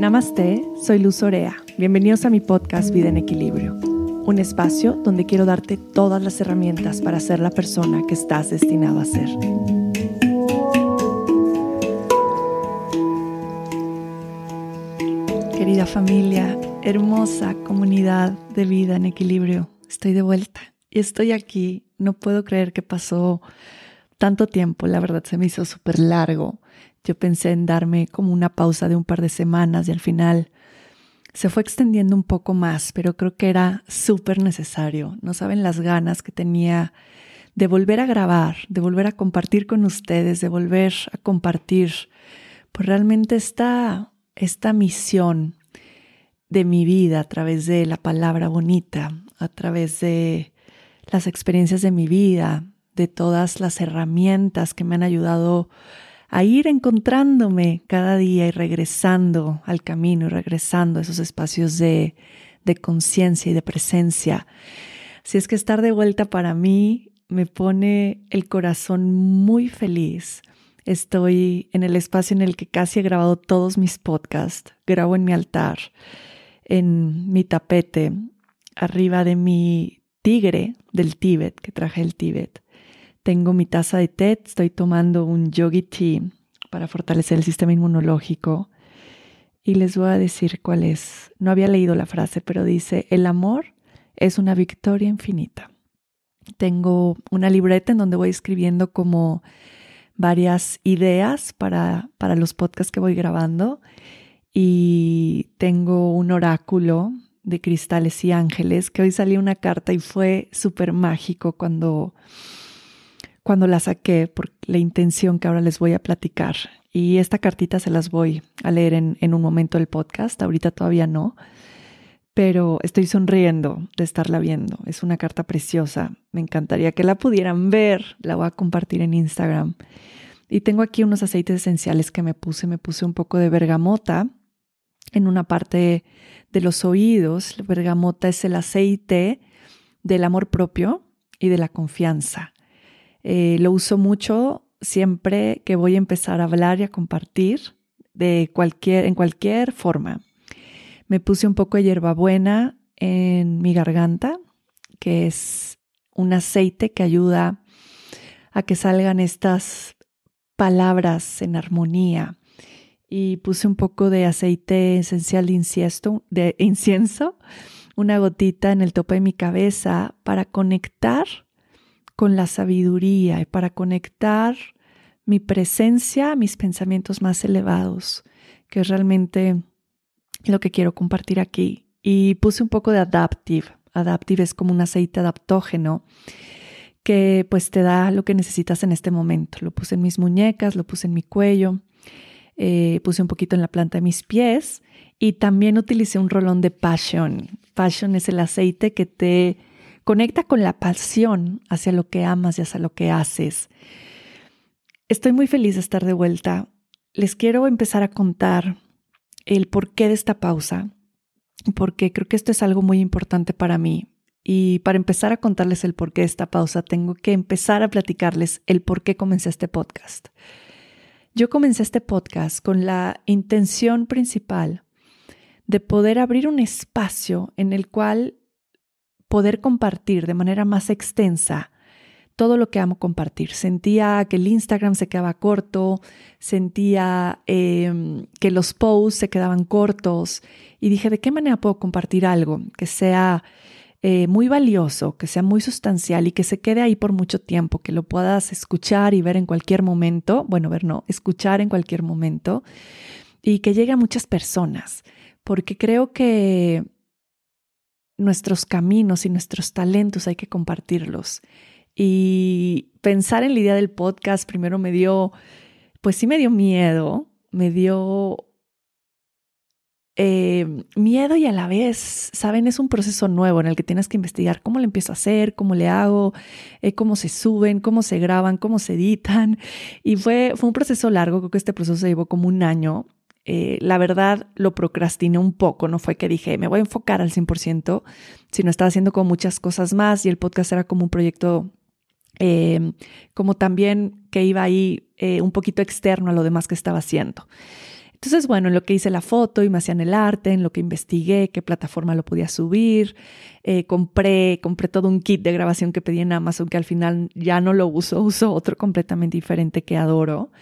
Namaste, soy Luz Orea. Bienvenidos a mi podcast Vida en Equilibrio, un espacio donde quiero darte todas las herramientas para ser la persona que estás destinado a ser. Querida familia, hermosa comunidad de vida en equilibrio, estoy de vuelta y estoy aquí. No puedo creer que pasó tanto tiempo, la verdad se me hizo súper largo. Yo pensé en darme como una pausa de un par de semanas y al final se fue extendiendo un poco más, pero creo que era súper necesario. No saben las ganas que tenía de volver a grabar, de volver a compartir con ustedes, de volver a compartir, pues realmente esta, esta misión de mi vida a través de la palabra bonita, a través de las experiencias de mi vida, de todas las herramientas que me han ayudado a ir encontrándome cada día y regresando al camino y regresando a esos espacios de, de conciencia y de presencia. Si es que estar de vuelta para mí me pone el corazón muy feliz. Estoy en el espacio en el que casi he grabado todos mis podcasts. Grabo en mi altar, en mi tapete, arriba de mi tigre del Tíbet, que traje el Tíbet. Tengo mi taza de té, estoy tomando un yogi tea para fortalecer el sistema inmunológico. Y les voy a decir cuál es. No había leído la frase, pero dice, el amor es una victoria infinita. Tengo una libreta en donde voy escribiendo como varias ideas para, para los podcasts que voy grabando y tengo un oráculo de cristales y ángeles que hoy salió una carta y fue súper mágico cuando cuando la saqué por la intención que ahora les voy a platicar. Y esta cartita se las voy a leer en, en un momento del podcast, ahorita todavía no, pero estoy sonriendo de estarla viendo. Es una carta preciosa, me encantaría que la pudieran ver, la voy a compartir en Instagram. Y tengo aquí unos aceites esenciales que me puse, me puse un poco de bergamota en una parte de los oídos. La bergamota es el aceite del amor propio y de la confianza. Eh, lo uso mucho siempre que voy a empezar a hablar y a compartir de cualquier, en cualquier forma. Me puse un poco de hierbabuena en mi garganta, que es un aceite que ayuda a que salgan estas palabras en armonía. Y puse un poco de aceite esencial de, de incienso, una gotita en el tope de mi cabeza para conectar con la sabiduría y para conectar mi presencia a mis pensamientos más elevados, que es realmente lo que quiero compartir aquí. Y puse un poco de Adaptive. Adaptive es como un aceite adaptógeno que pues te da lo que necesitas en este momento. Lo puse en mis muñecas, lo puse en mi cuello, eh, puse un poquito en la planta de mis pies y también utilicé un rolón de Passion. Passion es el aceite que te Conecta con la pasión hacia lo que amas y hacia lo que haces. Estoy muy feliz de estar de vuelta. Les quiero empezar a contar el porqué de esta pausa, porque creo que esto es algo muy importante para mí. Y para empezar a contarles el porqué de esta pausa, tengo que empezar a platicarles el por qué comencé este podcast. Yo comencé este podcast con la intención principal de poder abrir un espacio en el cual poder compartir de manera más extensa todo lo que amo compartir. Sentía que el Instagram se quedaba corto, sentía em, que los posts se quedaban cortos y dije, ¿de qué manera puedo compartir algo que sea eh, muy valioso, que sea muy sustancial y que se quede ahí por mucho tiempo, que lo puedas escuchar y ver en cualquier momento? Bueno, ver no, escuchar en cualquier momento y que llegue a muchas personas, porque creo que nuestros caminos y nuestros talentos hay que compartirlos. Y pensar en la idea del podcast primero me dio, pues sí me dio miedo, me dio eh, miedo y a la vez, saben, es un proceso nuevo en el que tienes que investigar cómo le empiezo a hacer, cómo le hago, eh, cómo se suben, cómo se graban, cómo se editan. Y fue, fue un proceso largo, creo que este proceso se llevó como un año eh, la verdad lo procrastiné un poco, no fue que dije, me voy a enfocar al 100%, sino estaba haciendo como muchas cosas más y el podcast era como un proyecto em, como también que iba ahí eh, un poquito externo a lo demás que estaba haciendo. Entonces, bueno, en lo que hice la foto y me hacían el arte, en lo que investigué, qué plataforma lo podía subir, eh, compré, compré todo un kit de grabación que pedí en Amazon que al final ya no lo uso, uso otro completamente diferente que adoro.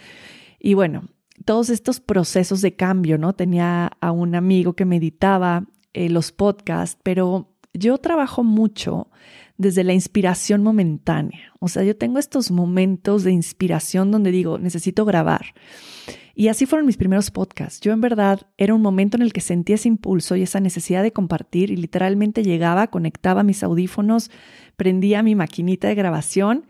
Y bueno, todos estos procesos de cambio, ¿no? Tenía a un amigo que meditaba eh, los podcasts, pero yo trabajo mucho desde la inspiración momentánea. O sea, yo tengo estos momentos de inspiración donde digo, necesito grabar. Y así fueron mis primeros podcasts. Yo en verdad era un momento en el que sentía ese impulso y esa necesidad de compartir y literalmente llegaba, conectaba mis audífonos, prendía mi maquinita de grabación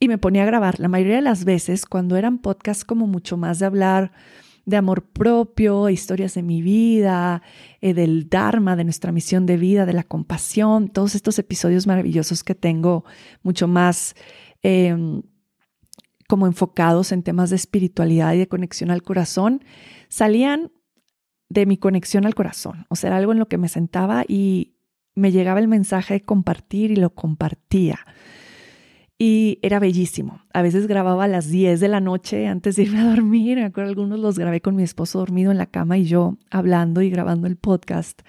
y me ponía a grabar. La mayoría de las veces cuando eran podcasts como mucho más de hablar de amor propio, historias de mi vida, eh, del Dharma, de nuestra misión de vida, de la compasión, todos estos episodios maravillosos que tengo mucho más em, como enfocados en temas de espiritualidad y de conexión al corazón, salían de mi conexión al corazón. O sea, era algo en lo que me sentaba y me llegaba el mensaje de compartir y lo compartía y era bellísimo. A veces grababa a las 10 de la noche antes de irme a dormir. Me acuerdo algunos los grabé con mi esposo dormido en la cama y yo hablando y grabando el podcast.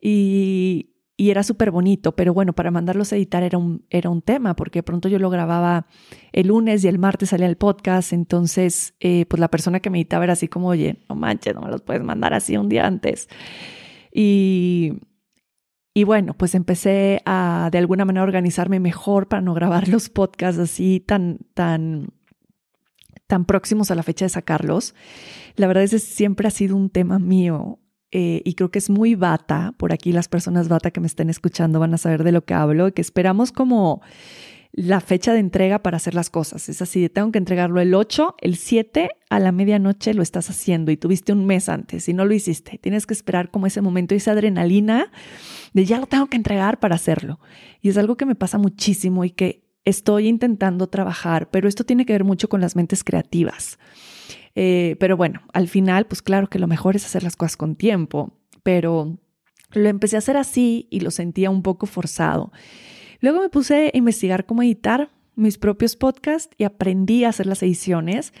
Y, y era súper bonito, pero bueno, para mandarlos a editar era un, era un tema, porque pronto yo lo grababa el lunes y el martes salía el podcast, entonces eh, pues la persona que me editaba era así como, oye, no manches, no me los puedes mandar así un día antes. Y, y bueno, pues empecé a de alguna manera organizarme mejor para no grabar los podcasts así tan, tan, tan próximos a la fecha de sacarlos. La verdad es que siempre ha sido un tema mío eh, y creo que es muy bata. Por aquí las personas bata que me estén escuchando van a saber de lo que hablo, que esperamos como la fecha de entrega para hacer las cosas. Es así, tengo que entregarlo el 8, el 7 a la medianoche lo estás haciendo y tuviste un mes antes y no lo hiciste. Tienes que esperar como ese momento, esa adrenalina de ya lo tengo que entregar para hacerlo. Y es algo que me pasa muchísimo y que estoy intentando trabajar, pero esto tiene que ver mucho con las mentes creativas. Eh, pero bueno, al final, pues claro que lo mejor es hacer las cosas con tiempo, pero lo empecé a hacer así y lo sentía un poco forzado. Luego me puse a investigar cómo editar mis propios podcasts y aprendí a hacer las ediciones.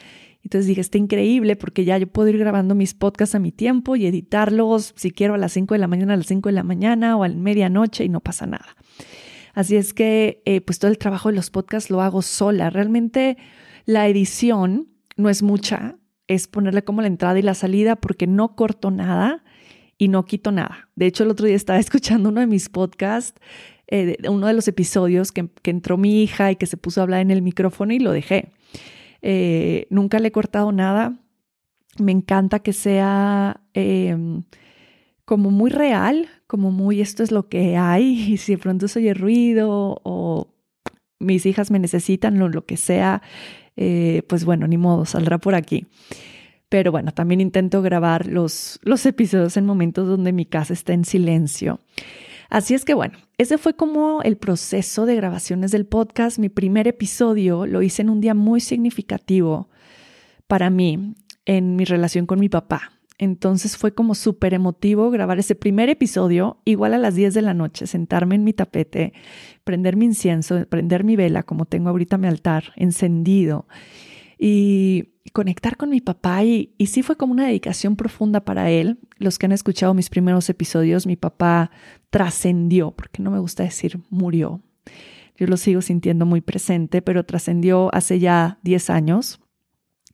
Entonces dije, está increíble porque ya yo puedo ir grabando mis podcasts a mi tiempo y editarlos si quiero a las 5 de la mañana, a las 5 de la mañana o a medianoche y no pasa nada. Así es que eh, pues todo el trabajo de los podcasts lo hago sola. Realmente la edición no es mucha, es ponerle como la entrada y la salida porque no corto nada y no quito nada. De hecho, el otro día estaba escuchando uno de mis podcasts eh, uno de los episodios que, entró mi hija y que se puso a hablar en el micrófono y lo dejé. Eh, nunca le he cortado nada. Me encanta que sea em, como muy real, como muy esto es lo que hay y si de pronto se oye ruido o mis hijas me necesitan o lo que sea, eh, pues bueno, ni modo, saldrá por aquí. Pero bueno, también intento grabar los, los episodios en momentos donde mi casa está en silencio. Así es que bueno, ese fue como el proceso de grabaciones del podcast. Mi primer episodio lo hice en un día muy significativo para mí en mi relación con mi papá. Entonces fue como súper emotivo grabar ese primer episodio, igual a las 10 de la noche, sentarme en mi tapete, prender mi incienso, prender mi vela, como tengo ahorita mi altar encendido, y conectar con mi papá y, y sí fue como una dedicación profunda para él. Los que han escuchado mis primeros episodios, mi papá trascendió, porque no me gusta decir murió. Yo lo sigo sintiendo muy presente, pero trascendió hace ya 10 años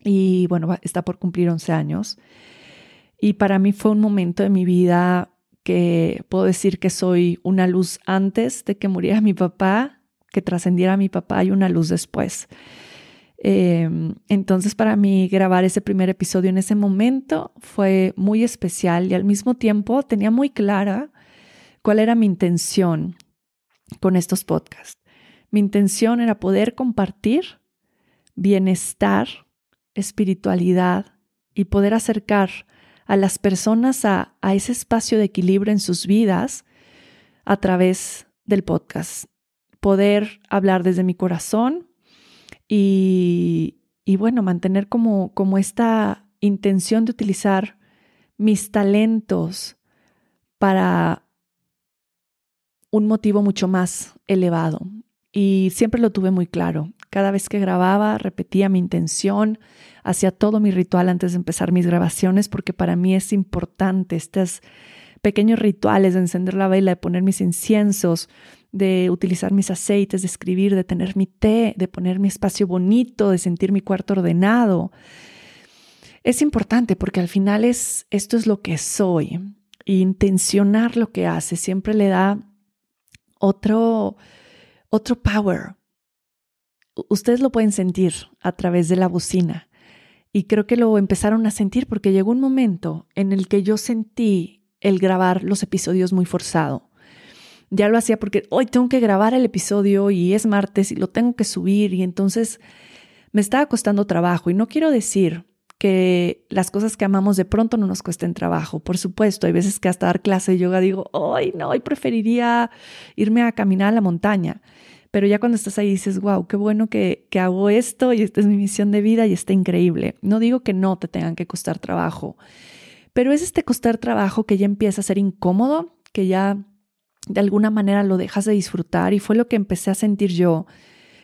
y bueno, está por cumplir 11 años. Y para mí fue un momento de mi vida que puedo decir que soy una luz antes de que muriera mi papá, que trascendiera mi papá y una luz después. Em, entonces para mí grabar ese primer episodio en ese momento fue muy especial y al mismo tiempo tenía muy clara cuál era mi intención con estos podcasts. Mi intención era poder compartir bienestar, espiritualidad y poder acercar a las personas a, a ese espacio de equilibrio en sus vidas a través del podcast. Poder hablar desde mi corazón y, bueno, mantener como, como esta intención de utilizar mis talentos para un motivo mucho más elevado. Y siempre lo tuve muy claro. Cada vez que grababa, repetía mi intención, hacía todo mi ritual antes de empezar mis grabaciones, porque para mí es importante estos pequeños rituales de encender la vela, de poner mis inciensos, de utilizar mis aceites, de escribir, de tener mi té, de poner mi espacio bonito, de sentir mi cuarto ordenado. Es importante porque al final es esto es lo que soy. intencionar lo que hace siempre le da otro otro power, ustedes lo pueden sentir a través de la bocina. Y creo que lo empezaron a sentir porque llegó un momento en el que yo sentí el grabar los episodios muy forzado. Ya lo hacía porque hoy tengo que grabar el episodio y es martes y lo tengo que subir y entonces me estaba costando trabajo y no quiero decir que las cosas que amamos de pronto no nos cuesten trabajo. Por supuesto, hay veces que hasta dar clase de yoga digo, hoy no, hoy preferiría irme a caminar a la montaña pero ya cuando estás ahí dices, wow, qué bueno que, que hago esto y esta es mi misión de vida y está increíble. No digo que no te tengan que costar trabajo, pero es este costar trabajo que ya empieza a ser incómodo, que ya de alguna manera lo dejas de disfrutar y fue lo que empecé a sentir yo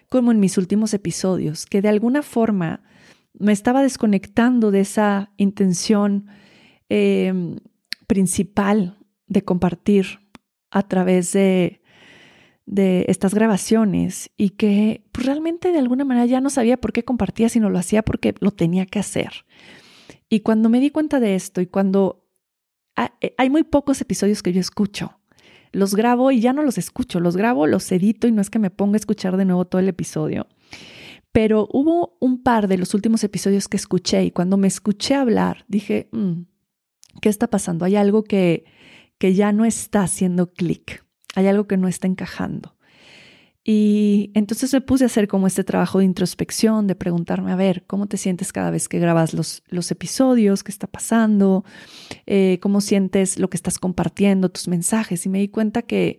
como en mis últimos episodios, que de alguna forma me estaba desconectando de esa intención eh, principal de compartir a través de, de estas grabaciones y que pues, realmente de alguna manera ya no sabía por qué compartía, sino lo hacía porque lo tenía que hacer. Y cuando me di cuenta de esto y cuando eh, hay muy pocos episodios que yo escucho, los grabo y ya no los escucho, los grabo, los edito y no es que me ponga a escuchar de nuevo todo el episodio. Pero hubo un par de los últimos episodios que escuché y cuando me escuché hablar dije, mm, ¿qué está pasando? Hay algo que, que ya no está haciendo clic hay algo que no está encajando. Y entonces me puse a hacer como este trabajo de introspección, de preguntarme, a ver, ¿cómo te sientes cada vez que grabas los, los episodios? ¿Qué está pasando? Eh, ¿Cómo sientes lo que estás compartiendo, tus mensajes? Y me di cuenta que,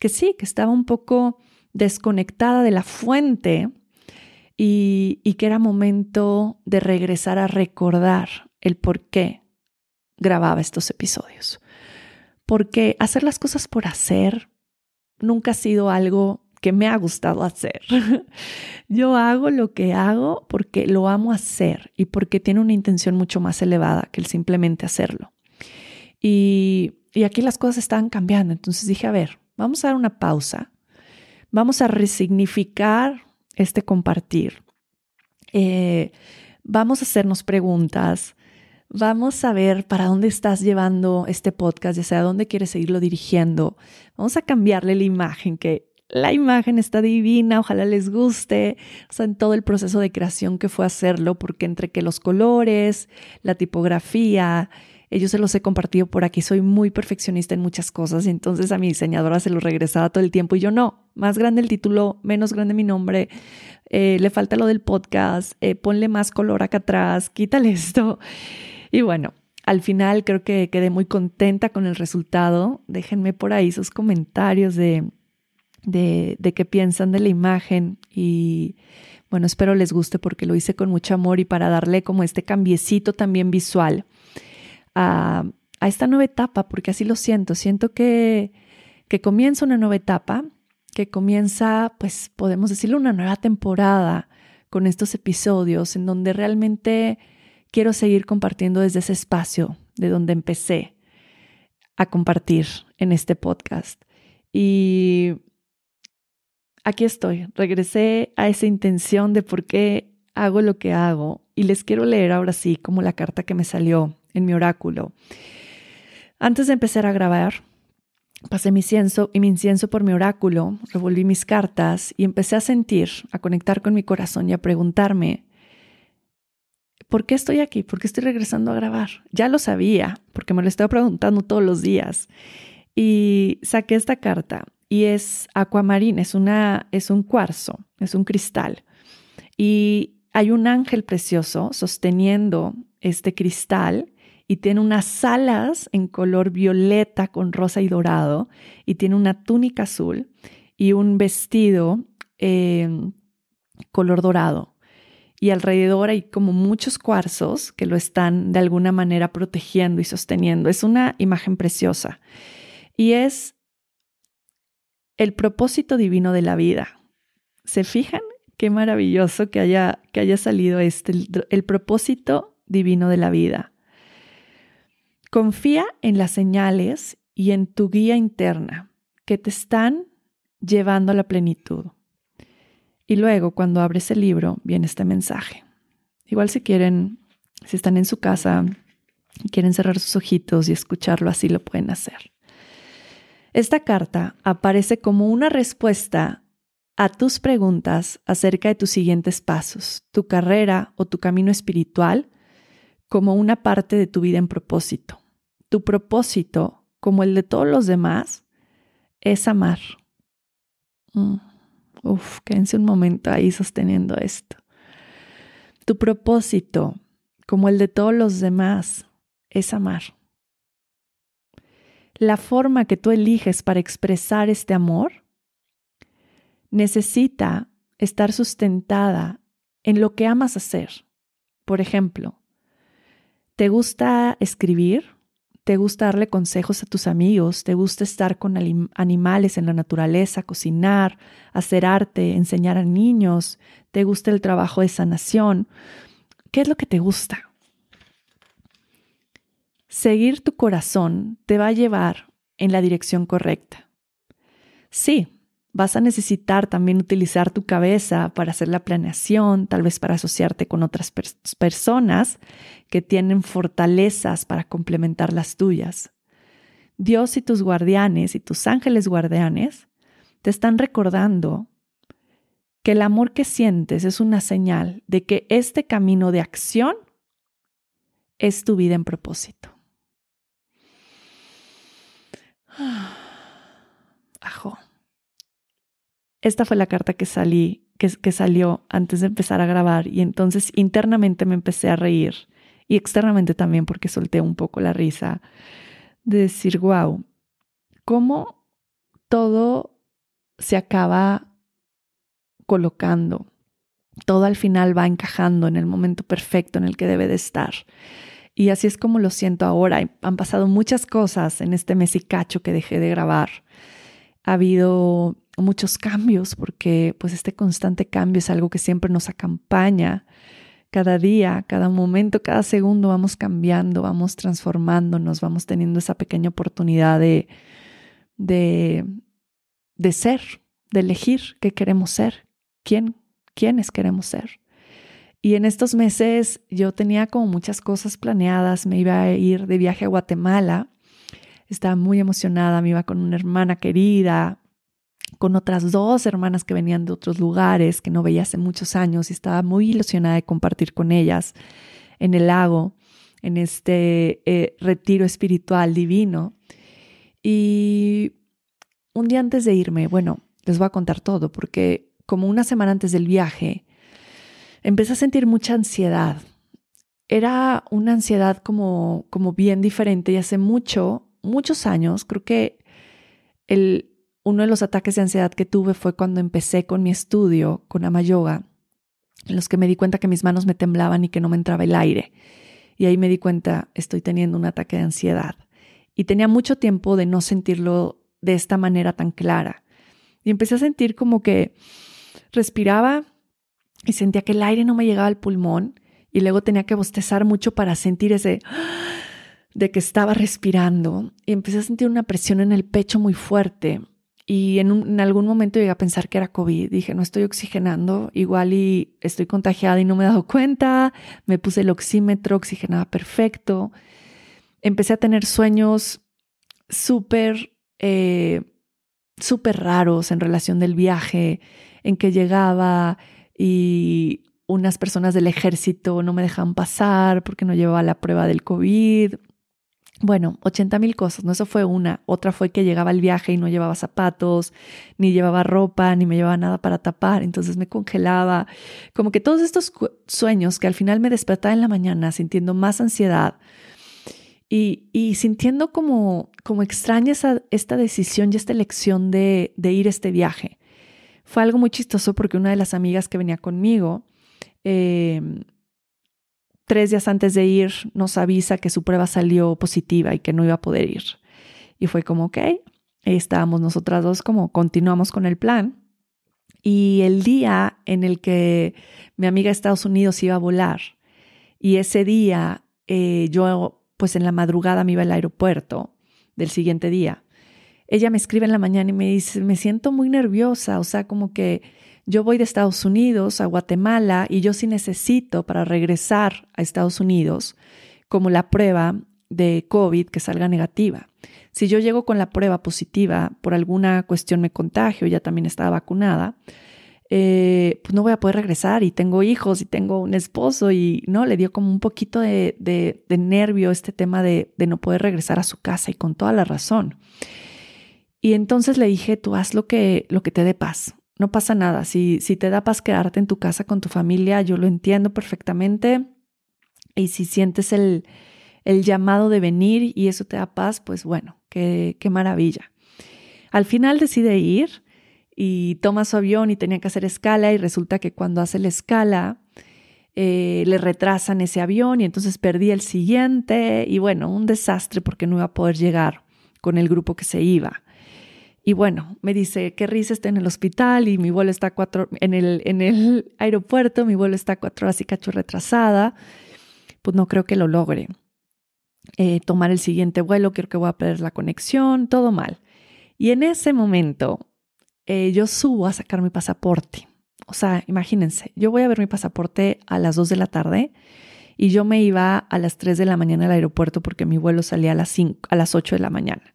que sí, que estaba un poco desconectada de la fuente y, y que era momento de regresar a recordar el por qué grababa estos episodios porque hacer las cosas por hacer nunca ha sido algo que me ha gustado hacer. Yo hago lo que hago porque lo amo hacer y porque tiene una intención mucho más elevada que el simplemente hacerlo. Y, aquí las cosas estaban cambiando. Entonces dije, a ver, vamos a dar una pausa. Vamos a resignificar este compartir. Eh, vamos a hacernos preguntas. Vamos a ver para dónde estás llevando este podcast, ya sea dónde quieres seguirlo dirigiendo. Vamos a cambiarle la imagen, que la imagen está divina, ojalá les guste, o sea, en todo el proceso de creación que fue hacerlo, porque entre que los colores, la tipografía, ellos se los he compartido por aquí, soy muy perfeccionista en muchas cosas y entonces a mi diseñadora se lo regresaba todo el tiempo y yo no, más grande el título, menos grande mi nombre, eh, le falta lo del podcast, eh, ponle más color acá atrás, quítale esto. Y bueno, al final creo que quedé muy contenta con el resultado. Déjenme por ahí sus comentarios de, de, de qué piensan de la imagen y bueno, espero les guste porque lo hice con mucho amor y para darle como este cambiecito también visual a, a esta nueva etapa, porque así lo siento. Siento que, que comienza una nueva etapa, que comienza, pues podemos decirlo, una nueva temporada con estos episodios en donde realmente quiero seguir compartiendo desde ese espacio de donde empecé a compartir en este podcast. Y aquí estoy, regresé a esa intención de por qué hago lo que hago y les quiero leer ahora sí como la carta que me salió en mi oráculo. Antes de empezar a grabar, pasé mi incienso y mi incienso por mi oráculo, revolví mis cartas y empecé a sentir, a conectar con mi corazón y a preguntarme ¿por qué estoy aquí? ¿Por qué estoy regresando a grabar? Ya lo sabía, porque me lo estaba preguntando todos los días. Y saqué esta carta y es acuamarina, es, una, es un cuarzo, es un cristal. Y hay un ángel precioso sosteniendo este cristal y tiene unas alas en color violeta con rosa y dorado y tiene una túnica azul y un vestido eh, color dorado y alrededor hay como muchos cuarzos que lo están de alguna manera protegiendo y sosteniendo. Es una imagen preciosa y es el propósito divino de la vida. ¿Se fijan qué maravilloso que haya, que haya salido este, el propósito divino de la vida. Confía en las señales y en tu guía interna que te están llevando a la plenitud. Y luego, cuando abres el libro, viene este mensaje. Igual si quieren, si están en su casa quieren cerrar sus ojitos y escucharlo así, lo pueden hacer. Esta carta aparece como una respuesta a tus preguntas acerca de tus siguientes pasos, tu carrera o tu camino espiritual, como una parte de tu vida en propósito. Tu propósito, como el de todos los demás, es amar. Mm. Uf, quédense un momento ahí sosteniendo esto. Tu propósito, como el de todos los demás, es amar. La forma que tú eliges para expresar este amor necesita estar sustentada en lo que amas hacer. Por ejemplo, ¿te gusta escribir? ¿Te gusta darle consejos a tus amigos? ¿Te gusta estar con animales en la naturaleza, cocinar, hacer arte, enseñar a niños? ¿Te gusta el trabajo de sanación? ¿Qué es lo que te gusta? Seguir tu corazón te va a llevar en la dirección correcta. Sí, Vas a necesitar también utilizar tu cabeza para hacer la planeación, tal vez para asociarte con otras personas que tienen fortalezas para complementar las tuyas. Dios y tus guardianes y tus ángeles guardianes te están recordando que el amor que sientes es una señal de que este camino de acción es tu vida en propósito. Ajo. Esta fue la carta que salí, que, salió antes de empezar a grabar y entonces internamente me empecé a reír y externamente también porque solté un poco la risa de decir, wow, cómo todo se acaba colocando, todo al final va encajando en el momento perfecto en el que debe de estar. Y así es como lo siento ahora. Han pasado muchas cosas en este mes y cacho que dejé de grabar. Ha habido muchos cambios, porque pues este constante cambio es algo que siempre nos acompaña. Cada día, cada momento, cada segundo vamos cambiando, vamos transformándonos, vamos teniendo esa pequeña oportunidad de, de, de ser, de elegir qué queremos ser, quién, quiénes queremos ser. Y en estos meses yo tenía como muchas cosas planeadas, me iba a ir de viaje a Guatemala, estaba muy emocionada, me iba con una hermana querida, con otras dos hermanas que venían de otros lugares que no veía hace muchos años y estaba muy ilusionada de compartir con ellas en el lago, en este eh, retiro espiritual divino. Y un día antes de irme, bueno, les voy a contar todo porque como una semana antes del viaje, empecé a sentir mucha ansiedad. Era una ansiedad como, como bien diferente y hace mucho, muchos años, creo que el, uno de los ataques de ansiedad que tuve fue cuando empecé con mi estudio con Ama Yoga, en los que me di cuenta que mis manos me temblaban y que no me entraba el aire. Y ahí me di cuenta, estoy teniendo un ataque de ansiedad. Y tenía mucho tiempo de no sentirlo de esta manera tan clara. Y empecé a sentir como que respiraba y sentía que el aire no me llegaba al pulmón y luego tenía que bostezar mucho para sentir ese de que estaba respirando y empecé a sentir una presión en el pecho muy fuerte y en, algún momento llegué a pensar que era COVID. Dije, no estoy oxigenando, igual y estoy contagiada y no me he dado cuenta. Me puse el oxímetro, oxigenaba perfecto. Empecé a tener sueños súper, eh, súper raros en relación del viaje, en que llegaba y unas personas del ejército no me dejaban pasar porque no llevaba la prueba del COVID. Bueno, 80 mil cosas, ¿no? Eso fue una. Otra fue que llegaba el viaje y no llevaba zapatos, ni llevaba ropa, ni me llevaba nada para tapar, entonces me congelaba. Como que todos estos sueños que al final me despertaba en la mañana sintiendo más ansiedad y, sintiendo como, como extraña esta decisión y esta elección de, de ir a este viaje. Fue algo muy chistoso porque una de las amigas que venía conmigo, eh, tres días antes de ir nos avisa que su prueba salió positiva y que no iba a poder ir. Y fue como, ok, estábamos nosotras dos como continuamos con el plan. Y el día en el que mi amiga de Estados Unidos iba a volar, y ese día eh, yo, pues en la madrugada me iba al aeropuerto del siguiente día, ella me escribe en la mañana y me dice, me siento muy nerviosa, o sea, como que yo voy de Estados Unidos a Guatemala y yo sí necesito para regresar a Estados Unidos como la prueba de COVID que salga negativa. Si yo llego con la prueba positiva, por alguna cuestión me contagio, ya también estaba vacunada, eh, pues no voy a poder regresar y tengo hijos y tengo un esposo y no, le dio como un poquito de, de, nervio este tema de, de, no poder regresar a su casa y con toda la razón. Y entonces le dije, tú haz lo que, lo que te dé paz. No pasa nada. Si, si te da paz quedarte en tu casa con tu familia, yo lo entiendo perfectamente. Y si sientes el, el llamado de venir y eso te da paz, pues bueno, qué, qué maravilla. Al final decide ir y toma su avión y tenía que hacer escala y resulta que cuando hace la escala eh, le retrasan ese avión y entonces perdí el siguiente y bueno, un desastre porque no iba a poder llegar con el grupo que se iba. Y bueno, me dice, qué risa está en el hospital y mi vuelo está cuatro, en el, en el aeropuerto, mi vuelo está cuatro horas y cacho retrasada, pues no creo que lo logre. Eh, tomar el siguiente vuelo, creo que voy a perder la conexión, todo mal. Y en ese momento eh, yo subo a sacar mi pasaporte. O sea, imagínense, yo voy a ver mi pasaporte a las 2 de la tarde y yo me iba a las 3 de la mañana al aeropuerto porque mi vuelo salía a las, 5, a las 8 de la mañana.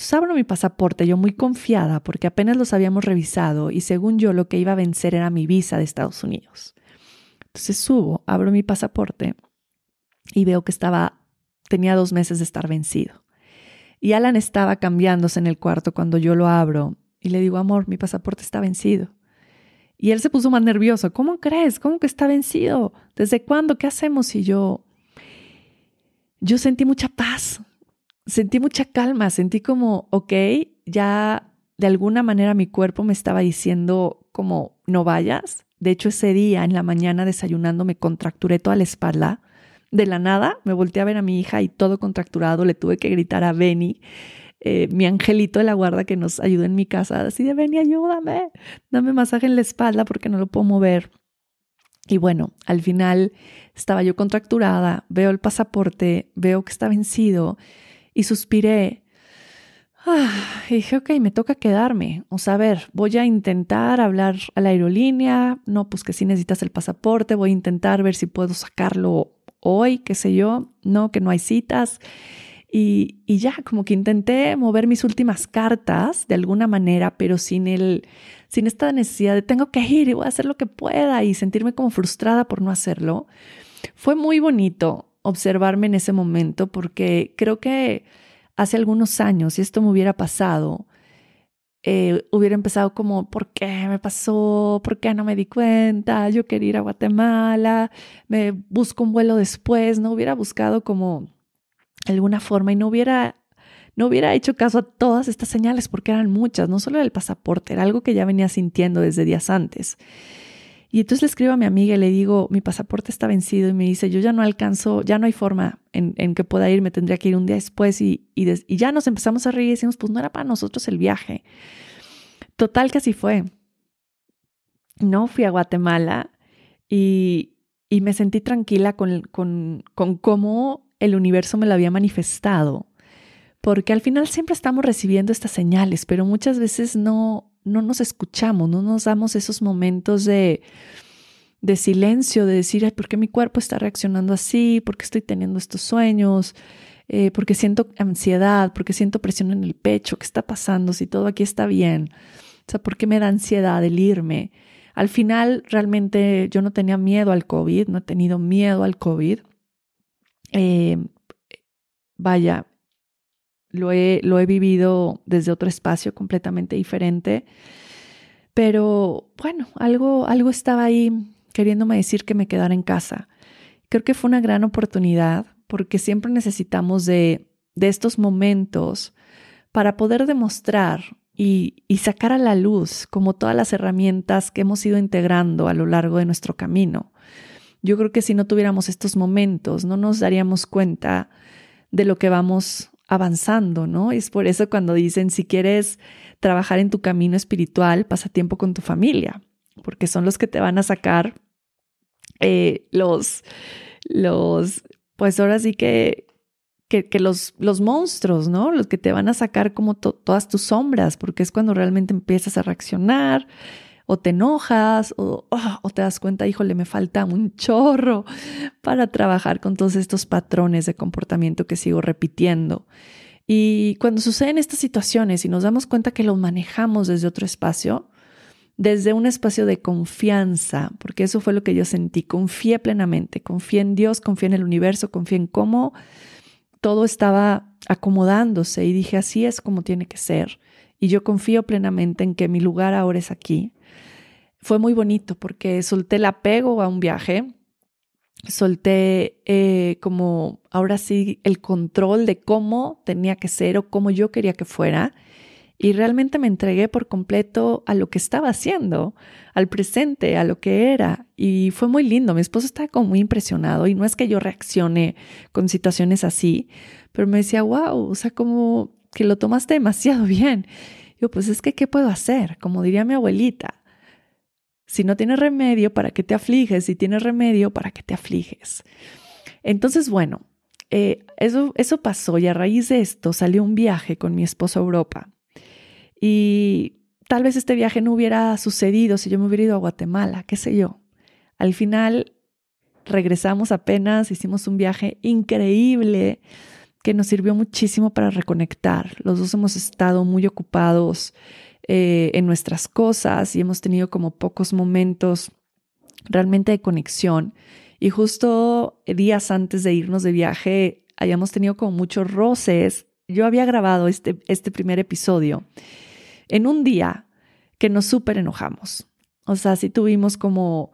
Entonces abro mi pasaporte, yo muy confiada porque apenas los habíamos revisado y según yo lo que iba a vencer era mi visa de Estados Unidos. Entonces subo, abro mi pasaporte y veo que estaba tenía dos meses de estar vencido. Y Alan estaba cambiándose en el cuarto cuando yo lo abro y le digo, amor, mi pasaporte está vencido. Y él se puso más nervioso. ¿Cómo crees? ¿Cómo que está vencido? ¿Desde cuándo? ¿Qué hacemos? Y yo, yo sentí mucha paz, sentí mucha calma, sentí como, ok, ya de alguna manera mi cuerpo me estaba diciendo como, no vayas. De hecho, ese día en la mañana desayunando me contracturé toda la espalda de la nada me volteé a ver a mi hija y todo contracturado, le tuve que gritar a Benny, eh, mi angelito de la guarda que nos ayuda en mi casa, así de Benny, ayúdame, dame masaje en la espalda porque no lo puedo mover. Y bueno, al final estaba yo contracturada, veo el pasaporte, veo que está vencido y suspiré. Ah, y dije, ok, me toca quedarme. O sea, a ver, voy a intentar hablar a la aerolínea. No, pues que si necesitas el pasaporte, voy a intentar ver si puedo sacarlo hoy, qué sé yo, no, que no hay citas. Y, y, ya, como que intenté mover mis últimas cartas de alguna manera, pero sin, el, sin esta necesidad de tengo que ir y voy a hacer lo que pueda y sentirme como frustrada por no hacerlo. Fue muy bonito observarme en ese momento porque creo que hace algunos años, si esto me hubiera pasado, eh, hubiera empezado como, ¿por qué me pasó? ¿Por qué no me di cuenta? Yo quería ir a Guatemala, me busco un vuelo después, no hubiera buscado como alguna forma y no hubiera, no hubiera hecho caso a todas estas señales porque eran muchas, no solo el pasaporte, era algo que ya venía sintiendo desde días antes. Y entonces le escribo a mi amiga y le digo, mi pasaporte está vencido y me dice, yo ya no alcanzo, ya no hay forma en, que pueda ir, me tendría que ir un día después y, y, ya nos empezamos a reír y decimos, pues no era para nosotros el viaje. Total que así fue. No fui a Guatemala y, y me sentí tranquila con, con, con cómo el universo me lo había manifestado porque al final siempre estamos recibiendo estas señales, pero muchas veces no, no nos escuchamos, no nos damos esos momentos de, de silencio, de decir, Ay, ¿por qué mi cuerpo está reaccionando así? ¿Por qué estoy teniendo estos sueños? Eh, porque siento ansiedad, porque siento presión en el pecho, ¿qué está pasando? Si todo aquí está bien. O sea, ¿por qué me da ansiedad el irme? Al final, realmente yo no tenía miedo al COVID, no he tenido miedo al COVID. Eh, vaya, lo he, lo he vivido desde otro espacio completamente diferente. Pero bueno, algo, algo estaba ahí queriéndome decir que me quedara en casa. Creo que fue una gran oportunidad porque siempre necesitamos de, de estos momentos para poder demostrar y, y, sacar a la luz como todas las herramientas que hemos ido integrando a lo largo de nuestro camino. Yo creo que si no tuviéramos estos momentos, no nos daríamos cuenta de lo que vamos avanzando, ¿no? Es por eso cuando dicen, si quieres trabajar en tu camino espiritual, pasa tiempo con tu familia, porque son los que te van a sacar eh, los, los, pues ahora sí que, que, los, los monstruos, ¿no? Los que te van a sacar como todas tus sombras, porque es cuando realmente empiezas a reaccionar o te enojas o, oh, o, te das cuenta, híjole, me falta un chorro para trabajar con todos estos patrones de comportamiento que sigo repitiendo. Y cuando suceden estas situaciones y nos damos cuenta que lo manejamos desde otro espacio, desde un espacio de confianza, porque eso fue lo que yo sentí, confié plenamente, confié en Dios, confié en el universo, confié en cómo todo estaba acomodándose y dije, así es como tiene que ser. Y yo confío plenamente en que mi lugar ahora es aquí. Fue muy bonito porque solté el apego a un viaje, solté eh, como ahora sí el control de cómo tenía que ser o cómo yo quería que fuera. Y realmente me entregué por completo a lo que estaba haciendo, al presente, a lo que era. Y fue muy lindo. Mi esposo estaba como muy impresionado. Y no es que yo reaccione con situaciones así, pero me decía, wow, o sea, como que lo tomaste demasiado bien. Yo, pues es que, ¿qué puedo hacer? Como diría mi abuelita, si no tienes remedio, ¿para qué te afliges? Si tienes remedio, ¿para qué te afliges? Entonces, bueno, eh, eso, eso pasó y a raíz de esto salió un viaje con mi esposo a Europa. Y tal vez este viaje no hubiera sucedido si yo me hubiera ido a Guatemala, qué sé yo. Al final regresamos apenas, hicimos un viaje increíble que nos sirvió muchísimo para reconectar. Los dos hemos estado muy ocupados eh, en nuestras cosas y hemos tenido como pocos momentos realmente de conexión. Y justo días antes de irnos de viaje, habíamos tenido como muchos roces. Yo había grabado este, este primer episodio en un día que nos súper enojamos. O sea, sí tuvimos como,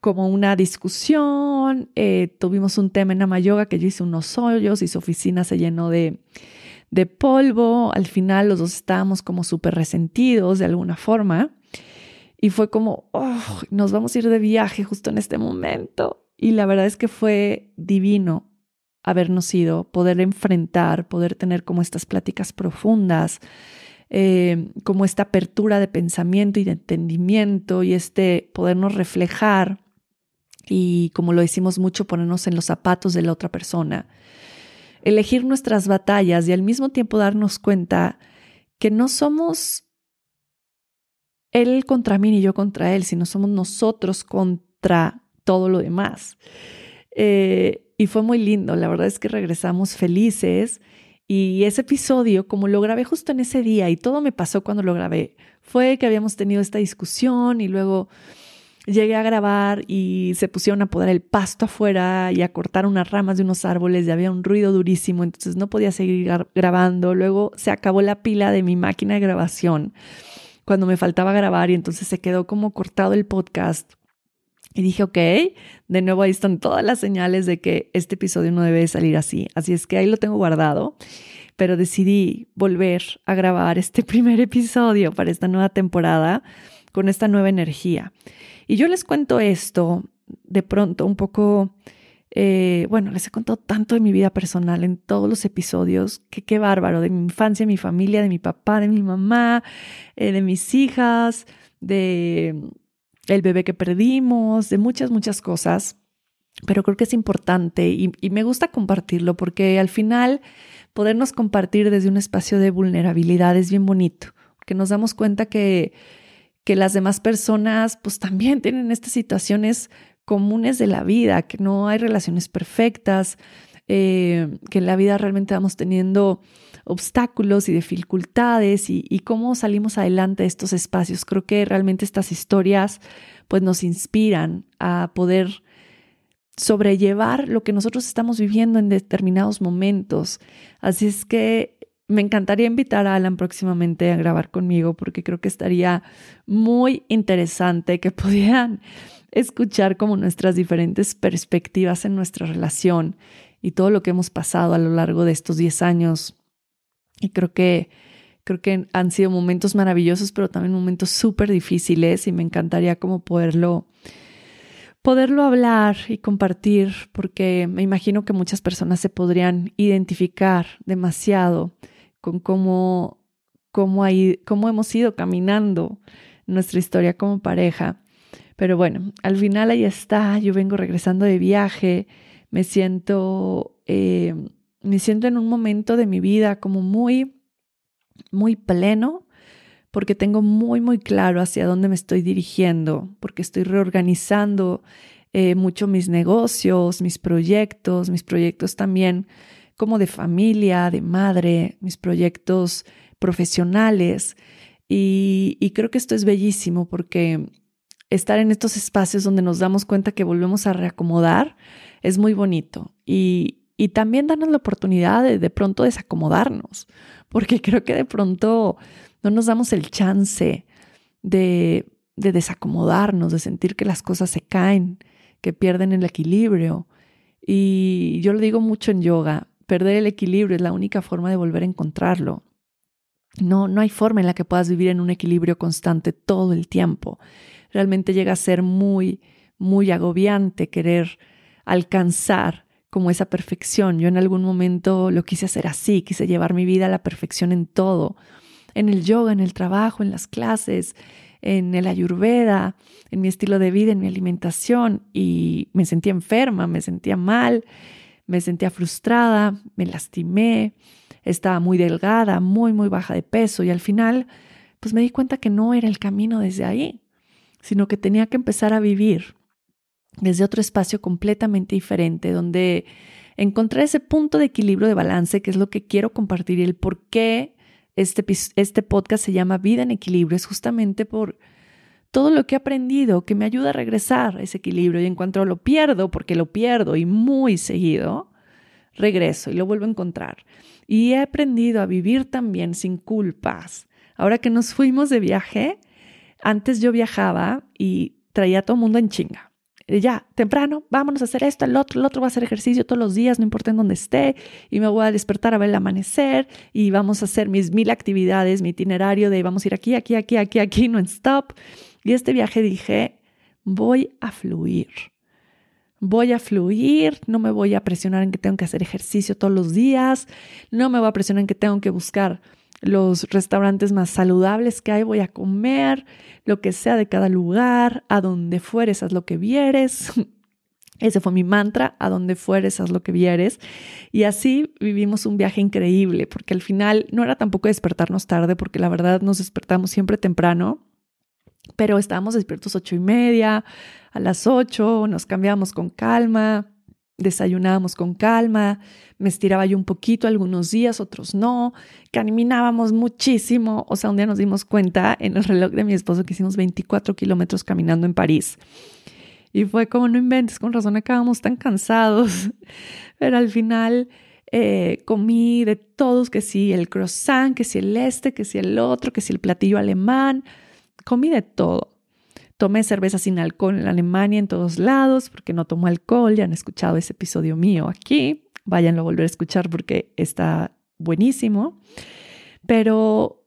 como una discusión, eh, tuvimos un tema en Amayoga que yo hice unos hoyos y su oficina se llenó de, de polvo. Al final los dos estábamos como súper resentidos de alguna forma. Y fue como, oh, nos vamos a ir de viaje justo en este momento. Y la verdad es que fue divino habernos ido, poder enfrentar, poder tener como estas pláticas profundas, eh, como esta apertura de pensamiento y de entendimiento y este podernos reflejar y como lo decimos mucho, ponernos en los zapatos de la otra persona elegir nuestras batallas y al mismo tiempo darnos cuenta que no somos él contra mí ni yo contra él, sino somos nosotros contra todo lo demás. Eh, y fue muy lindo, la verdad es que regresamos felices y ese episodio, como lo grabé justo en ese día y todo me pasó cuando lo grabé, fue que habíamos tenido esta discusión y luego llegué a grabar y se pusieron a podar el pasto afuera y a cortar unas ramas de unos árboles y había un ruido durísimo, entonces no podía seguir grabando. Luego se acabó la pila de mi máquina de grabación cuando me faltaba grabar y entonces se quedó como cortado el podcast. Y dije, ok, de nuevo ahí están todas las señales de que este episodio no debe salir así. Así es que ahí lo tengo guardado, pero decidí volver a grabar este primer episodio para esta nueva temporada con esta nueva energía. Y yo les cuento esto de pronto un poco, eh, bueno, les he contado tanto de mi vida personal en todos los episodios, que qué bárbaro, de mi infancia, de mi familia, de mi papá, de mi mamá, eh, de mis hijas, de el bebé que perdimos, de muchas, muchas cosas. Pero creo que es importante y, me gusta compartirlo porque al final podernos compartir desde un espacio de vulnerabilidad es bien bonito, porque nos damos cuenta que que las demás personas pues también tienen estas situaciones comunes de la vida, que no hay relaciones perfectas, eh, que en la vida realmente vamos teniendo obstáculos y dificultades y, cómo salimos adelante de estos espacios. Creo que realmente estas historias pues nos inspiran a poder sobrellevar lo que nosotros estamos viviendo en determinados momentos. Así es que me encantaría invitar a Alan próximamente a grabar conmigo porque creo que estaría muy interesante que pudieran escuchar como nuestras diferentes perspectivas en nuestra relación y todo lo que hemos pasado a lo largo de estos 10 años. Y creo que creo que han sido momentos maravillosos, pero también momentos súper difíciles y me encantaría como poderlo poderlo hablar y compartir porque me imagino que muchas personas se podrían identificar demasiado con cómo cómo, cómo hemos ido caminando nuestra historia como pareja. Pero bueno, al final ahí está, yo vengo regresando de viaje, me siento, eh, me siento en un momento de mi vida como muy, muy pleno, porque tengo muy, muy claro hacia dónde me estoy dirigiendo, porque estoy reorganizando eh, mucho mis negocios, mis proyectos, mis proyectos también como de familia, de madre, mis proyectos profesionales. Y, creo que esto es bellísimo porque estar en estos espacios donde nos damos cuenta que volvemos a reacomodar es muy bonito. Y, y también darnos la oportunidad de de pronto desacomodarnos, porque creo que de pronto no nos damos el chance de, de desacomodarnos, de sentir que las cosas se caen, que pierden el equilibrio. Y yo lo digo mucho en yoga, perder el equilibrio es la única forma de volver a encontrarlo. No, no hay forma en la que puedas vivir en un equilibrio constante todo el tiempo. Realmente llega a ser muy, muy agobiante querer alcanzar como esa perfección. Yo en algún momento lo quise hacer así, quise llevar mi vida a la perfección en todo, en el yoga, en el trabajo, en las clases, en el ayurveda, en mi estilo de vida, en mi alimentación y me sentía enferma, me sentía mal, me sentía frustrada, me lastimé, estaba muy delgada, muy, muy baja de peso y al final pues me di cuenta que no era el camino desde ahí, sino que tenía que empezar a vivir desde otro espacio completamente diferente, donde encontré ese punto de equilibrio de balance, que es lo que quiero compartir y el por qué este, este podcast se llama Vida en Equilibrio, es justamente por todo lo que he aprendido que me ayuda a regresar a ese equilibrio y en cuanto lo pierdo, porque lo pierdo y muy seguido, regreso y lo vuelvo a encontrar. Y he aprendido a vivir también sin culpas. Ahora que nos fuimos de viaje, antes yo viajaba y traía a todo el mundo en chinga ya, temprano, vámonos a hacer esto, el otro, el otro va a hacer ejercicio todos los días, no importa en dónde esté, y me voy a despertar a ver el amanecer, y vamos a hacer mis mil actividades, mi itinerario de vamos a ir aquí, aquí, aquí, aquí, aquí, no stop. Y este viaje dije, voy a fluir. Voy a fluir, no me voy a presionar en que tengo que hacer ejercicio todos los días, no me voy a presionar en que tengo que buscar los restaurantes más saludables que hay, voy a comer, lo que sea de cada lugar, a donde fueres, haz lo que vieres. Ese fue mi mantra, a donde fueres, haz lo que vieres. Y así vivimos un viaje increíble, porque al final no era tampoco despertarnos tarde, porque la verdad nos despertamos siempre temprano, pero estábamos despiertos ocho y media, a las ocho, nos cambiamos con calma, desayunábamos con calma, me estiraba yo un poquito algunos días, otros no, caminábamos muchísimo, o sea, un día nos dimos cuenta en el reloj de mi esposo que hicimos 24 kilómetros caminando en París. Y fue como, no inventes, con razón acabamos tan cansados, pero al final eh, comí de todos, que si el croissant, que si el este, que si el otro, que si el platillo alemán, comí de todo. Tomé cerveza sin alcohol en Alemania en todos lados porque no tomo alcohol. Ya han escuchado ese episodio mío aquí. Váyanlo a volver a escuchar porque está buenísimo. Pero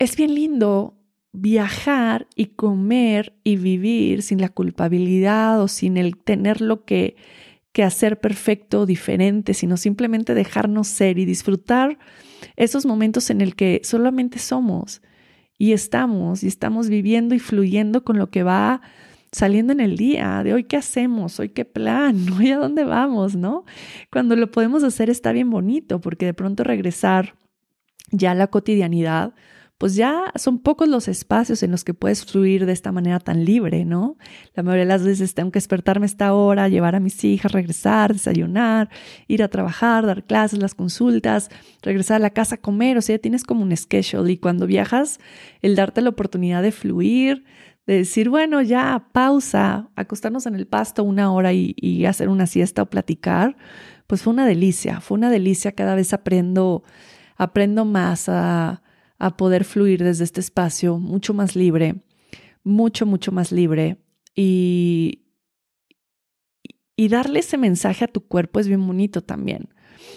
es bien lindo viajar y comer y vivir sin la culpabilidad o sin el tener lo que, que hacer perfecto o diferente, sino simplemente dejarnos ser y disfrutar esos momentos en el que solamente somos y estamos, y estamos viviendo y fluyendo con lo que va saliendo en el día, de hoy qué hacemos, hoy qué plan, hoy a dónde vamos, ¿no? Cuando lo podemos hacer está bien bonito, porque de pronto regresar ya a la cotidianidad pues ya son pocos los espacios en los que puedes fluir de esta manera tan libre, ¿no? La mayoría de las veces tengo que despertarme esta hora, llevar a mis hijas, regresar, desayunar, ir a trabajar, dar clases, las consultas, regresar a la casa a comer, o sea, tienes como un schedule y cuando viajas, el darte la oportunidad de fluir, de decir, bueno, ya pausa, acostarnos en el pasto una hora y, y hacer una siesta o platicar, pues fue una delicia, fue una delicia, cada vez aprendo, aprendo más a a poder fluir desde este espacio mucho más libre, mucho, mucho más libre. Y, y darle ese mensaje a tu cuerpo es bien bonito también,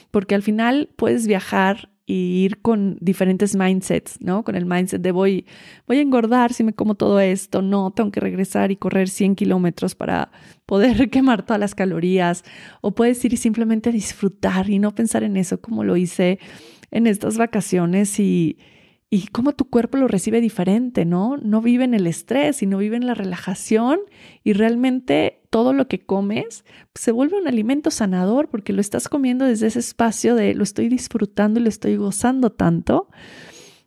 porque al final puedes viajar y ir con diferentes mindsets, ¿no? Con el mindset de voy, voy a engordar si me como todo esto, no, tengo que regresar y correr 100 kilómetros para poder quemar todas las calorías, o puedes ir y simplemente disfrutar y no pensar en eso como lo hice en estas vacaciones y, y cómo tu cuerpo lo recibe diferente, ¿no? No vive en el estrés, sino vive en la relajación y realmente todo lo que comes se vuelve un alimento sanador porque lo estás comiendo desde ese espacio de lo estoy disfrutando y lo estoy gozando tanto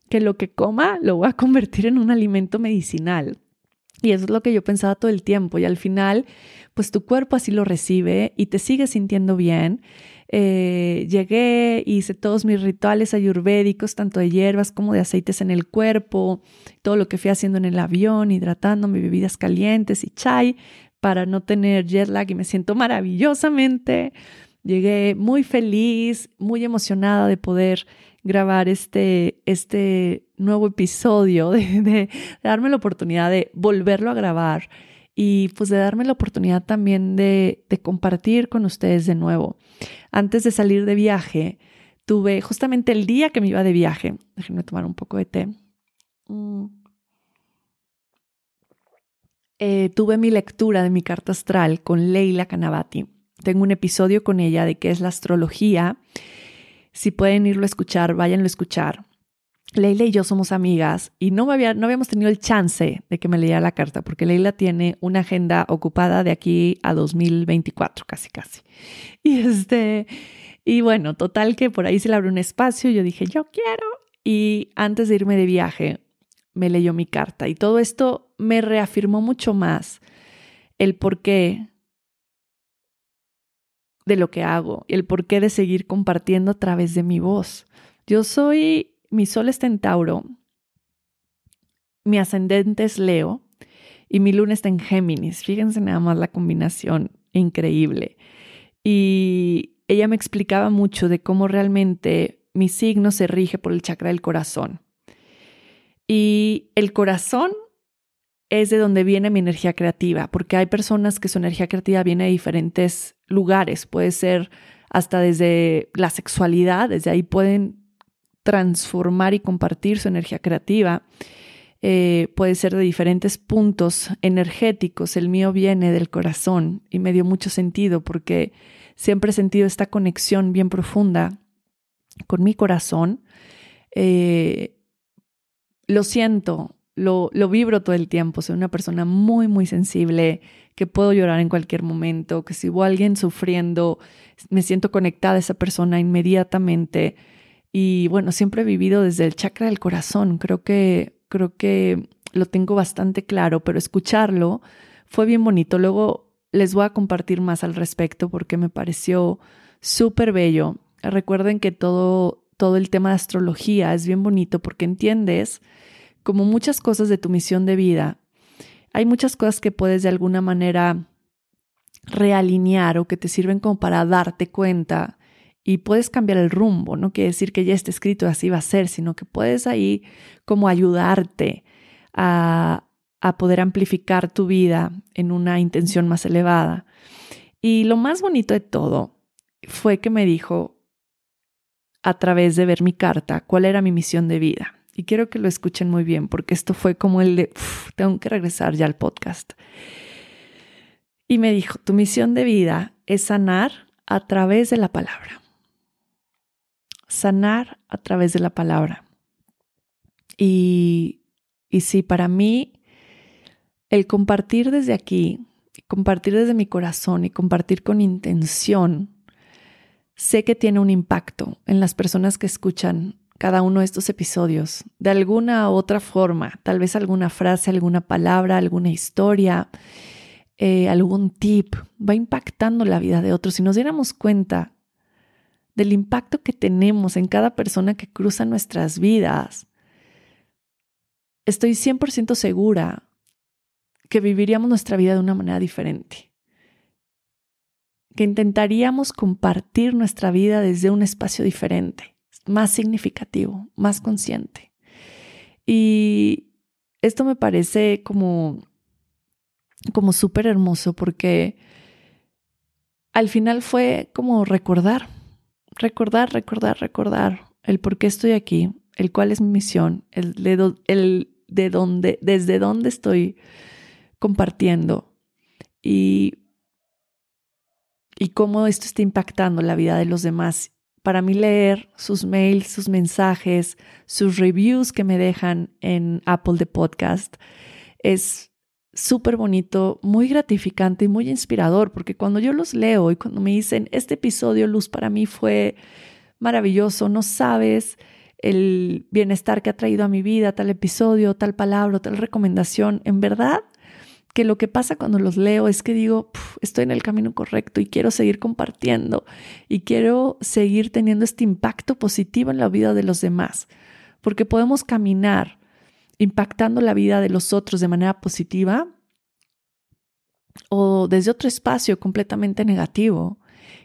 que lo que coma lo voy a convertir en un alimento medicinal. Y eso es lo que yo pensaba todo el tiempo y al final pues tu cuerpo así lo recibe y te sigue sintiendo bien eh, llegué, hice todos mis rituales ayurvédicos, tanto de hierbas como de aceites en el cuerpo, todo lo que fui haciendo en el avión, hidratándome, bebidas calientes y chai para no tener jet lag y me siento maravillosamente. Llegué muy feliz, muy emocionada de poder grabar este, este nuevo episodio, de darme la oportunidad de volverlo a grabar y pues de darme la oportunidad también de, compartir con ustedes de nuevo. Antes de salir de viaje, tuve justamente el día que me iba de viaje, déjenme tomar un poco de té. Mm. Eh, tuve mi lectura de mi carta astral con Leila Canavati. Tengo un episodio con ella de qué es la astrología. Si pueden irlo a escuchar, váyanlo a escuchar. Leila y yo somos amigas y no, había, no habíamos tenido el chance de que me leyera la carta porque Leila tiene una agenda ocupada de aquí a 2024, casi, casi. Y este, y bueno, total que por ahí se le abrió un espacio. Yo dije, yo quiero. Y antes de irme de viaje, me leyó mi carta y todo esto me reafirmó mucho más el porqué de lo que hago, el porqué de seguir compartiendo a través de mi voz. Yo soy mi sol está en Tauro, mi ascendente es Leo y mi luna está en Géminis. Fíjense nada más la combinación increíble. Y ella me explicaba mucho de cómo realmente mi signo se rige por el chakra del corazón. Y el corazón es de donde viene mi energía creativa, porque hay personas que su energía creativa viene de diferentes lugares, puede ser hasta desde la sexualidad, desde ahí pueden transformar y compartir su energía creativa. Eh, puede ser de diferentes puntos energéticos. El mío viene del corazón y me dio mucho sentido porque siempre he sentido esta conexión bien profunda con mi corazón. Eh, lo siento, lo, vibro todo el tiempo. Soy una persona muy, muy sensible, que puedo llorar en cualquier momento, que si hubo alguien sufriendo, me siento conectada a esa persona inmediatamente. Y bueno, siempre he vivido desde el chakra del corazón. Creo que, creo que lo tengo bastante claro, pero escucharlo fue bien bonito. Luego les voy a compartir más al respecto porque me pareció súper bello. Recuerden que todo, todo el tema de astrología es bien bonito porque entiendes como muchas cosas de tu misión de vida. Hay muchas cosas que puedes de alguna manera realinear o que te sirven como para darte cuenta y puedes cambiar el rumbo. No quiere decir que ya esté escrito así va a ser, sino que puedes ahí como ayudarte a, a poder amplificar tu vida en una intención más elevada. Y lo más bonito de todo fue que me dijo a través de ver mi carta cuál era mi misión de vida. Y quiero que lo escuchen muy bien porque esto fue como el de, tengo que regresar ya al podcast. Y me dijo, tu misión de vida es sanar a través de la palabra sanar a través de la palabra. Y, y sí, para mí, el compartir desde aquí, compartir desde mi corazón y compartir con intención, sé que tiene un impacto en las personas que escuchan cada uno de estos episodios, de alguna u otra forma, tal vez alguna frase, alguna palabra, alguna historia, eh, algún tip, va impactando la vida de otros. Si nos diéramos cuenta del impacto que tenemos en cada persona que cruza nuestras vidas, estoy 100% segura que viviríamos nuestra vida de una manera diferente, que intentaríamos compartir nuestra vida desde un espacio diferente, más significativo, más consciente. Y esto me parece como, como súper hermoso porque al final fue como recordar recordar, recordar, recordar el por qué estoy aquí, el cuál es mi misión, el de, el de dónde, desde dónde estoy compartiendo y, y cómo esto está impactando la vida de los demás para mí leer sus mails, sus mensajes, sus reviews que me dejan en Apple de Podcast es súper bonito, muy gratificante y muy inspirador, porque cuando yo los leo y cuando me dicen, este episodio, Luz, para mí fue maravilloso, no sabes el bienestar que ha traído a mi vida, tal episodio, tal palabra, tal recomendación, en verdad que lo que pasa cuando los leo es que digo, estoy en el camino correcto y quiero seguir compartiendo y quiero seguir teniendo este impacto positivo en la vida de los demás, porque podemos caminar impactando la vida de los otros de manera positiva o desde otro espacio completamente negativo.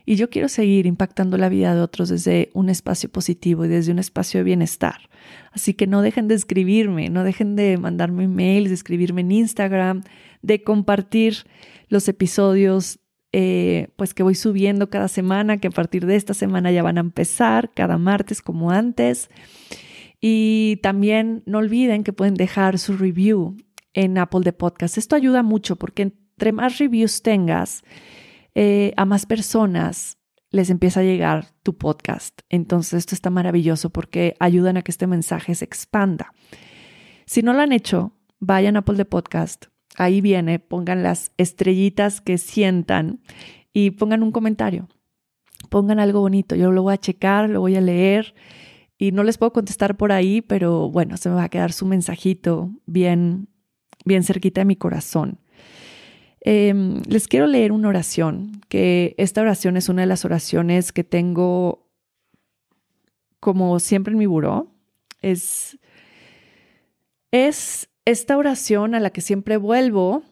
Y yo quiero seguir impactando la vida de otros desde un espacio positivo y desde un espacio de bienestar. Así que no dejen de escribirme, no dejen de mandarme emails, de escribirme en Instagram, de compartir los episodios eh, pues que voy subiendo cada semana, que a partir de esta semana ya van a empezar, cada martes como antes. Y también no olviden que pueden dejar su review en Apple de Podcast. Esto ayuda mucho porque entre más reviews tengas, eh, a más personas les empieza a llegar tu podcast. Entonces esto está maravilloso porque ayudan a que este mensaje se expanda. Si no lo han hecho, vayan a Apple de Podcast. Ahí viene, pongan las estrellitas que sientan y pongan un comentario. Pongan algo bonito. Yo lo voy a checar, lo voy a leer y no les puedo contestar por ahí, pero bueno, se me va a quedar su mensajito bien, bien cerquita de mi corazón. Em, les quiero leer una oración, que esta oración es una de las oraciones que tengo como siempre en mi buró. Es, es esta oración a la que siempre vuelvo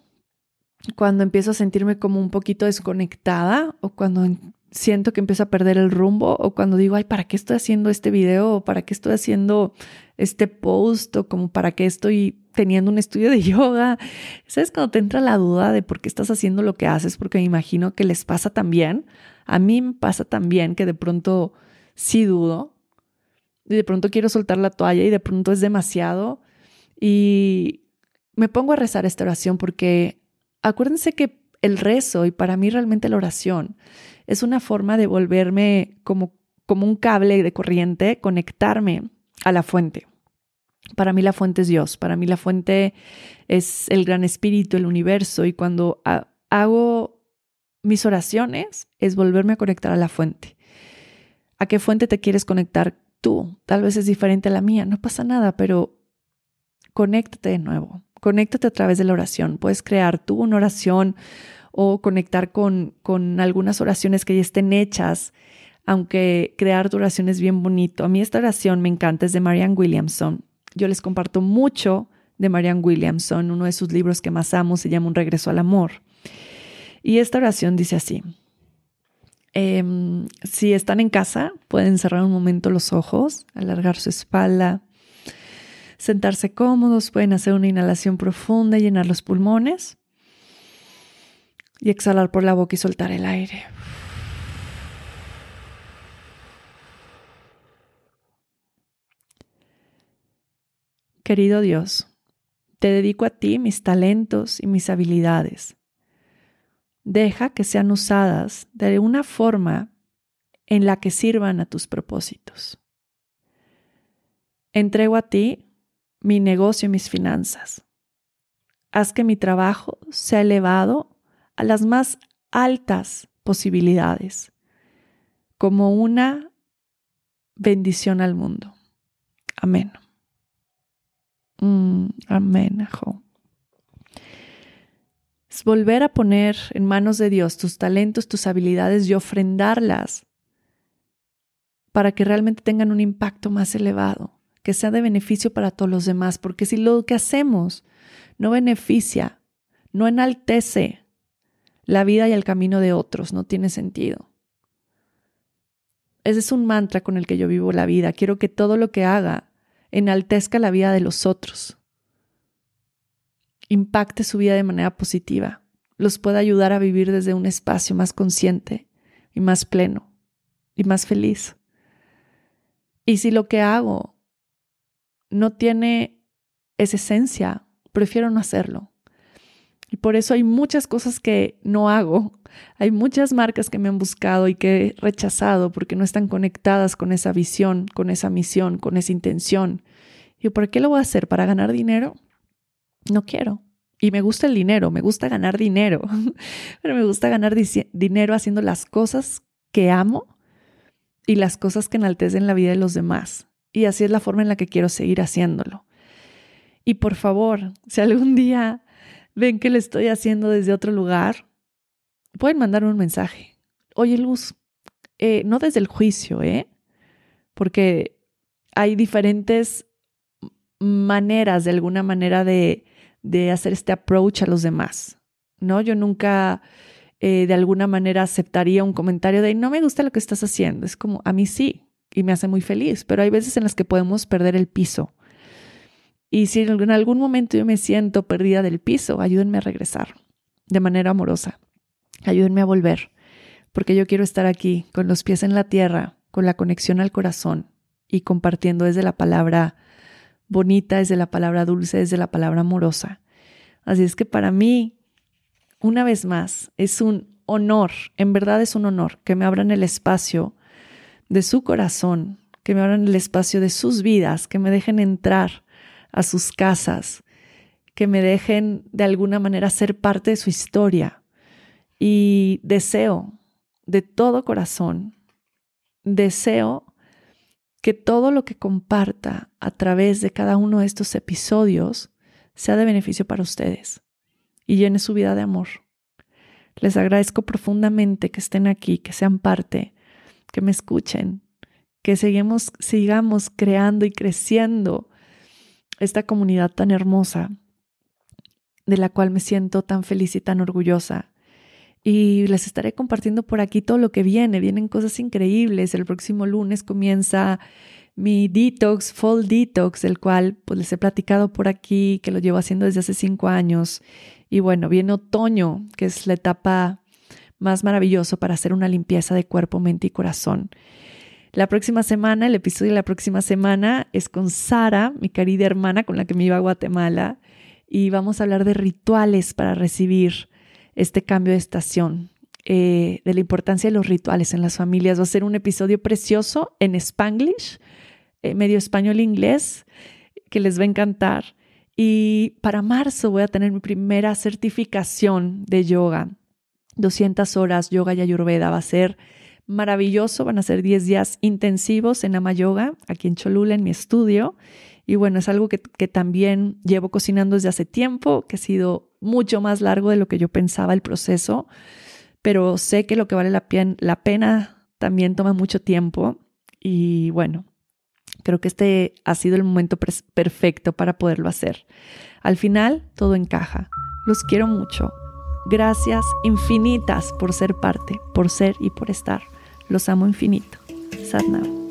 cuando empiezo a sentirme como un poquito desconectada o cuando siento que empiezo a perder el rumbo o cuando digo, ay, ¿para qué estoy haciendo este video? ¿O para qué estoy haciendo este post? ¿O como para qué estoy teniendo un estudio de yoga? ¿Sabes? Cuando te entra la duda de por qué estás haciendo lo que haces, porque me imagino que les pasa también. A mí me pasa también que de pronto sí dudo y de pronto quiero soltar la toalla y de pronto es demasiado. Y me pongo a rezar esta oración porque acuérdense que el rezo y para mí realmente la oración es una forma de volverme como, como un cable de corriente, conectarme a la fuente. Para mí la fuente es Dios, para mí la fuente es el gran espíritu, el universo, y cuando hago mis oraciones es volverme a conectar a la fuente. ¿A qué fuente te quieres conectar tú? Tal vez es diferente a la mía, no pasa nada, pero conéctate de nuevo, conéctate a través de la oración. Puedes crear tú una oración o conectar con, con algunas oraciones que ya estén hechas, aunque crear tu oración es bien bonito. A mí esta oración me encanta, es de Marianne Williamson. Yo les comparto mucho de Marianne Williamson, uno de sus libros que más amo se llama Un regreso al amor. Y esta oración dice así. Em, si están en casa, pueden cerrar un momento los ojos, alargar su espalda, sentarse cómodos, pueden hacer una inhalación profunda llenar los pulmones y exhalar por la boca y soltar el aire. Querido Dios, te dedico a ti mis talentos y mis habilidades. Deja que sean usadas de una forma en la que sirvan a tus propósitos. Entrego a ti mi negocio y mis finanzas. Haz que mi trabajo sea elevado a las más altas posibilidades, como una bendición al mundo. Amén. Mm, amén, Es volver a poner en manos de Dios tus talentos, tus habilidades y ofrendarlas para que realmente tengan un impacto más elevado, que sea de beneficio para todos los demás, porque si lo que hacemos no beneficia, no enaltece la vida y el camino de otros no tiene sentido. Ese es un mantra con el que yo vivo la vida. Quiero que todo lo que haga enaltezca la vida de los otros, impacte su vida de manera positiva, los pueda ayudar a vivir desde un espacio más consciente y más pleno y más feliz. Y si lo que hago no tiene esa esencia, prefiero no hacerlo. Y por eso hay muchas cosas que no hago. Hay muchas marcas que me han buscado y que he rechazado porque no están conectadas con esa visión, con esa misión, con esa intención. ¿Y por qué lo voy a hacer? ¿Para ganar dinero? No quiero. Y me gusta el dinero, me gusta ganar dinero, pero me gusta ganar dinero haciendo las cosas que amo y las cosas que enaltecen la vida de los demás. Y así es la forma en la que quiero seguir haciéndolo. Y por favor, si algún día ven que lo estoy haciendo desde otro lugar, pueden mandarme un mensaje. Oye, Luz, eh, no desde el juicio, ¿eh? Porque hay diferentes maneras, de alguna manera, de, de hacer este approach a los demás, ¿no? Yo nunca eh, de alguna manera aceptaría un comentario de no me gusta lo que estás haciendo. Es como, a mí sí, y me hace muy feliz, pero hay veces en las que podemos perder el piso. Y si en algún momento yo me siento perdida del piso, ayúdenme a regresar de manera amorosa. Ayúdenme a volver, porque yo quiero estar aquí con los pies en la tierra, con la conexión al corazón y compartiendo desde la palabra bonita, desde la palabra dulce, desde la palabra amorosa. Así es que para mí una vez más, es un honor, en verdad es un honor que me abran el espacio de su corazón, que me abran el espacio de sus vidas, que me dejen entrar a sus casas, que me dejen de alguna manera ser parte de su historia. Y deseo de todo corazón, deseo que todo lo que comparta a través de cada uno de estos episodios sea de beneficio para ustedes y llene su vida de amor. Les agradezco profundamente que estén aquí, que sean parte, que me escuchen, que sigamos, sigamos creando y creciendo esta comunidad tan hermosa, de la cual me siento tan feliz y tan orgullosa. Y les estaré compartiendo por aquí todo lo que viene. Vienen cosas increíbles. El próximo lunes comienza mi detox, Fall Detox, el cual pues les he platicado por aquí, que lo llevo haciendo desde hace cinco años. Y bueno, viene otoño, que es la etapa más maravillosa para hacer una limpieza de cuerpo, mente y corazón. La próxima semana, el episodio de la próxima semana es con Sara, mi querida hermana con la que me iba a Guatemala, y vamos a hablar de rituales para recibir este cambio de estación, eh, de la importancia de los rituales en las familias. Va a ser un episodio precioso en Spanglish, eh, medio español-inglés, que les va a encantar. Y para marzo voy a tener mi primera certificación de yoga. 200 horas yoga y ayurveda. Va a ser maravilloso. Van a ser 10 días intensivos en Ama Yoga, aquí en Cholula, en mi estudio. Y bueno, es algo que, que, también llevo cocinando desde hace tiempo, que ha sido mucho más largo de lo que yo pensaba el proceso, pero sé que lo que vale la, la pena también toma mucho tiempo. Y bueno, Creo que este ha sido el momento perfecto para poderlo hacer. Al final, todo encaja. Los quiero mucho. Gracias infinitas por ser parte, por ser y por estar. Los amo infinito. Sadnam.